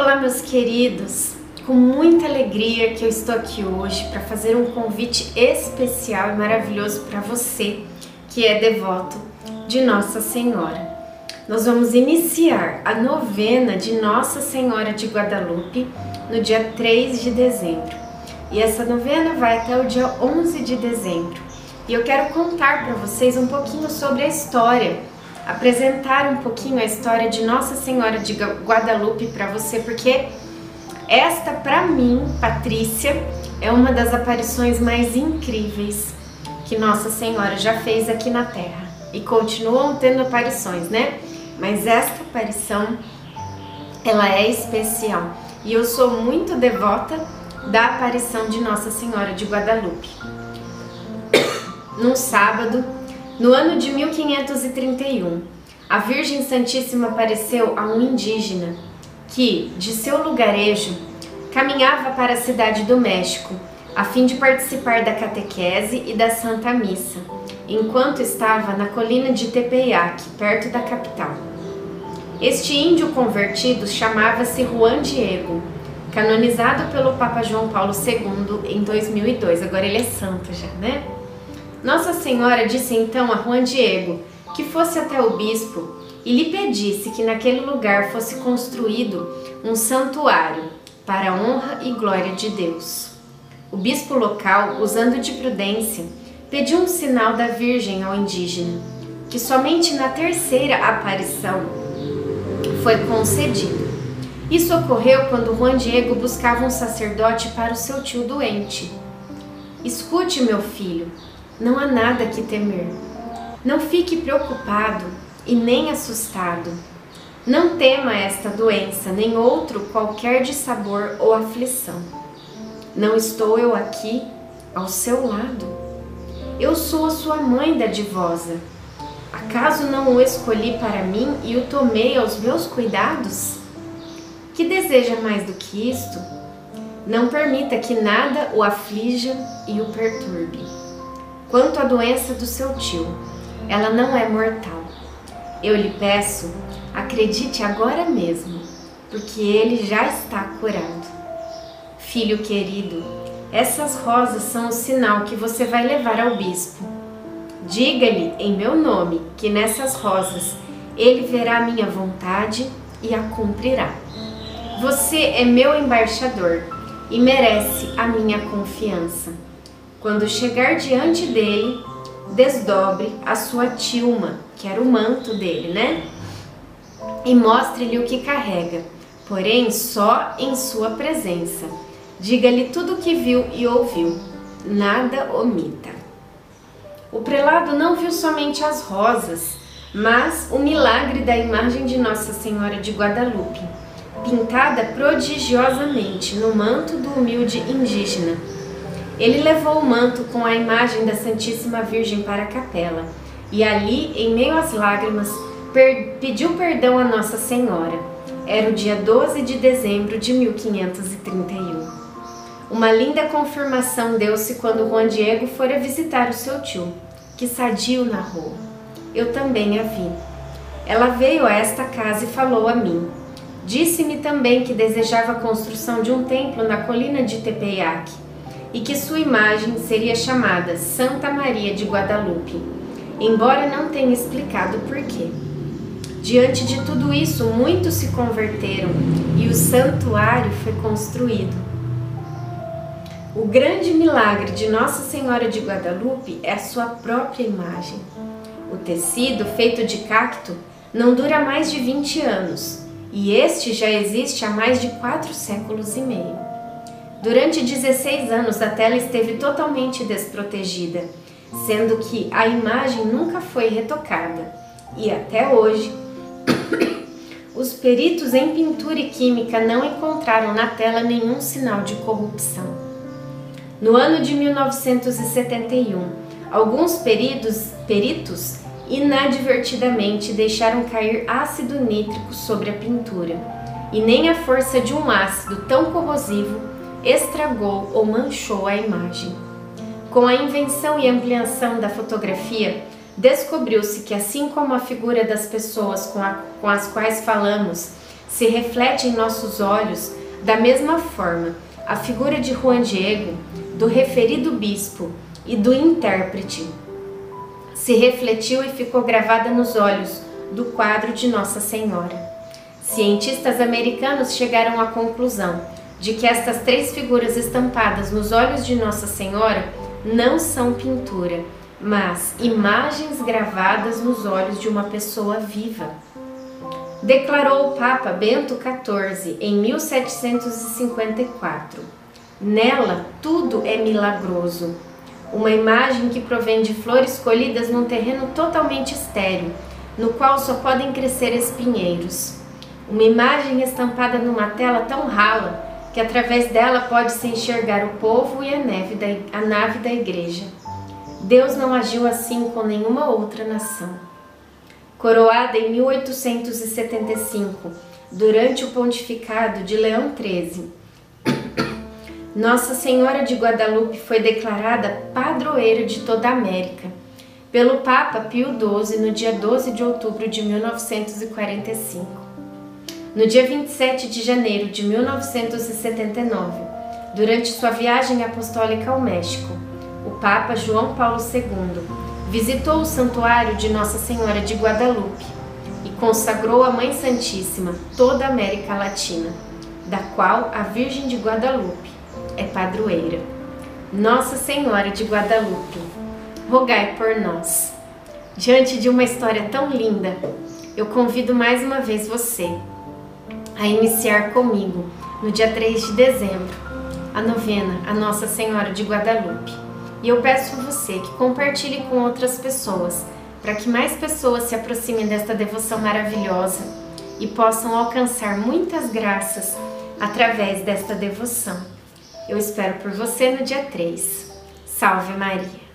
Olá, meus queridos! Com muita alegria que eu estou aqui hoje para fazer um convite especial e maravilhoso para você que é devoto de Nossa Senhora. Nós vamos iniciar a novena de Nossa Senhora de Guadalupe no dia 3 de dezembro. E essa novena vai até o dia 11 de dezembro. E eu quero contar para vocês um pouquinho sobre a história apresentar um pouquinho a história de Nossa Senhora de Guadalupe para você, porque esta, para mim, Patrícia, é uma das aparições mais incríveis que Nossa Senhora já fez aqui na Terra. E continuam tendo aparições, né? Mas esta aparição, ela é especial. E eu sou muito devota da aparição de Nossa Senhora de Guadalupe. Num sábado, no ano de 1531, a Virgem Santíssima apareceu a um indígena que, de seu lugarejo, caminhava para a cidade do México a fim de participar da catequese e da Santa Missa, enquanto estava na colina de Tepeyac, perto da capital. Este índio convertido chamava-se Juan Diego, canonizado pelo Papa João Paulo II em 2002. Agora ele é santo já, né? Nossa Senhora disse então a Juan Diego que fosse até o bispo e lhe pedisse que naquele lugar fosse construído um santuário para a honra e glória de Deus. O bispo local, usando de prudência, pediu um sinal da Virgem ao indígena, que somente na terceira aparição foi concedido. Isso ocorreu quando Juan Diego buscava um sacerdote para o seu tio doente. Escute, meu filho, não há nada que temer. Não fique preocupado e nem assustado. Não tema esta doença, nem outro qualquer de sabor ou aflição. Não estou eu aqui ao seu lado. Eu sou a sua mãe dadivosa. Acaso não o escolhi para mim e o tomei aos meus cuidados? Que deseja mais do que isto? Não permita que nada o aflija e o perturbe. Quanto à doença do seu tio, ela não é mortal. Eu lhe peço, acredite agora mesmo, porque ele já está curado. Filho querido, essas rosas são o sinal que você vai levar ao bispo. Diga-lhe em meu nome que nessas rosas ele verá minha vontade e a cumprirá. Você é meu embaixador e merece a minha confiança. Quando chegar diante dele, desdobre a sua tilma, que era o manto dele, né? E mostre-lhe o que carrega, porém só em sua presença. Diga-lhe tudo o que viu e ouviu, nada omita. O prelado não viu somente as rosas, mas o milagre da imagem de Nossa Senhora de Guadalupe, pintada prodigiosamente no manto do humilde indígena ele levou o manto com a imagem da Santíssima Virgem para a capela e ali, em meio às lágrimas, pediu perdão a Nossa Senhora. Era o dia 12 de dezembro de 1531. Uma linda confirmação deu-se quando Juan Diego fora visitar o seu tio, que sadio narrou. Eu também a vi. Ela veio a esta casa e falou a mim. Disse-me também que desejava a construção de um templo na colina de Tepeyac e que sua imagem seria chamada Santa Maria de Guadalupe, embora não tenha explicado por quê. Diante de tudo isso, muitos se converteram e o santuário foi construído. O grande milagre de Nossa Senhora de Guadalupe é a sua própria imagem. O tecido, feito de cacto, não dura mais de 20 anos, e este já existe há mais de quatro séculos e meio. Durante 16 anos, a tela esteve totalmente desprotegida, sendo que a imagem nunca foi retocada. E até hoje, os peritos em pintura e química não encontraram na tela nenhum sinal de corrupção. No ano de 1971, alguns peritos, peritos inadvertidamente deixaram cair ácido nítrico sobre a pintura, e nem a força de um ácido tão corrosivo estragou ou manchou a imagem. Com a invenção e ampliação da fotografia, descobriu-se que, assim como a figura das pessoas com, a, com as quais falamos se reflete em nossos olhos da mesma forma a figura de Juan Diego, do referido bispo e do intérprete, se refletiu e ficou gravada nos olhos do quadro de Nossa Senhora. Cientistas americanos chegaram à conclusão de que estas três figuras estampadas nos olhos de Nossa Senhora não são pintura, mas imagens gravadas nos olhos de uma pessoa viva. Declarou o Papa Bento XIV em 1754. Nela tudo é milagroso. Uma imagem que provém de flores colhidas num terreno totalmente estéril, no qual só podem crescer espinheiros. Uma imagem estampada numa tela tão rala que através dela pode-se enxergar o povo e a, neve da, a nave da igreja. Deus não agiu assim com nenhuma outra nação. Coroada em 1875, durante o pontificado de Leão XIII, Nossa Senhora de Guadalupe foi declarada padroeira de toda a América pelo Papa Pio XII no dia 12 de outubro de 1945. No dia 27 de janeiro de 1979, durante sua viagem apostólica ao México, o Papa João Paulo II visitou o santuário de Nossa Senhora de Guadalupe e consagrou a Mãe Santíssima toda a América Latina, da qual a Virgem de Guadalupe é padroeira. Nossa Senhora de Guadalupe, rogai por nós. Diante de uma história tão linda, eu convido mais uma vez você a iniciar comigo, no dia 3 de dezembro, a novena a Nossa Senhora de Guadalupe. E eu peço a você que compartilhe com outras pessoas, para que mais pessoas se aproximem desta devoção maravilhosa e possam alcançar muitas graças através desta devoção. Eu espero por você no dia 3. Salve Maria!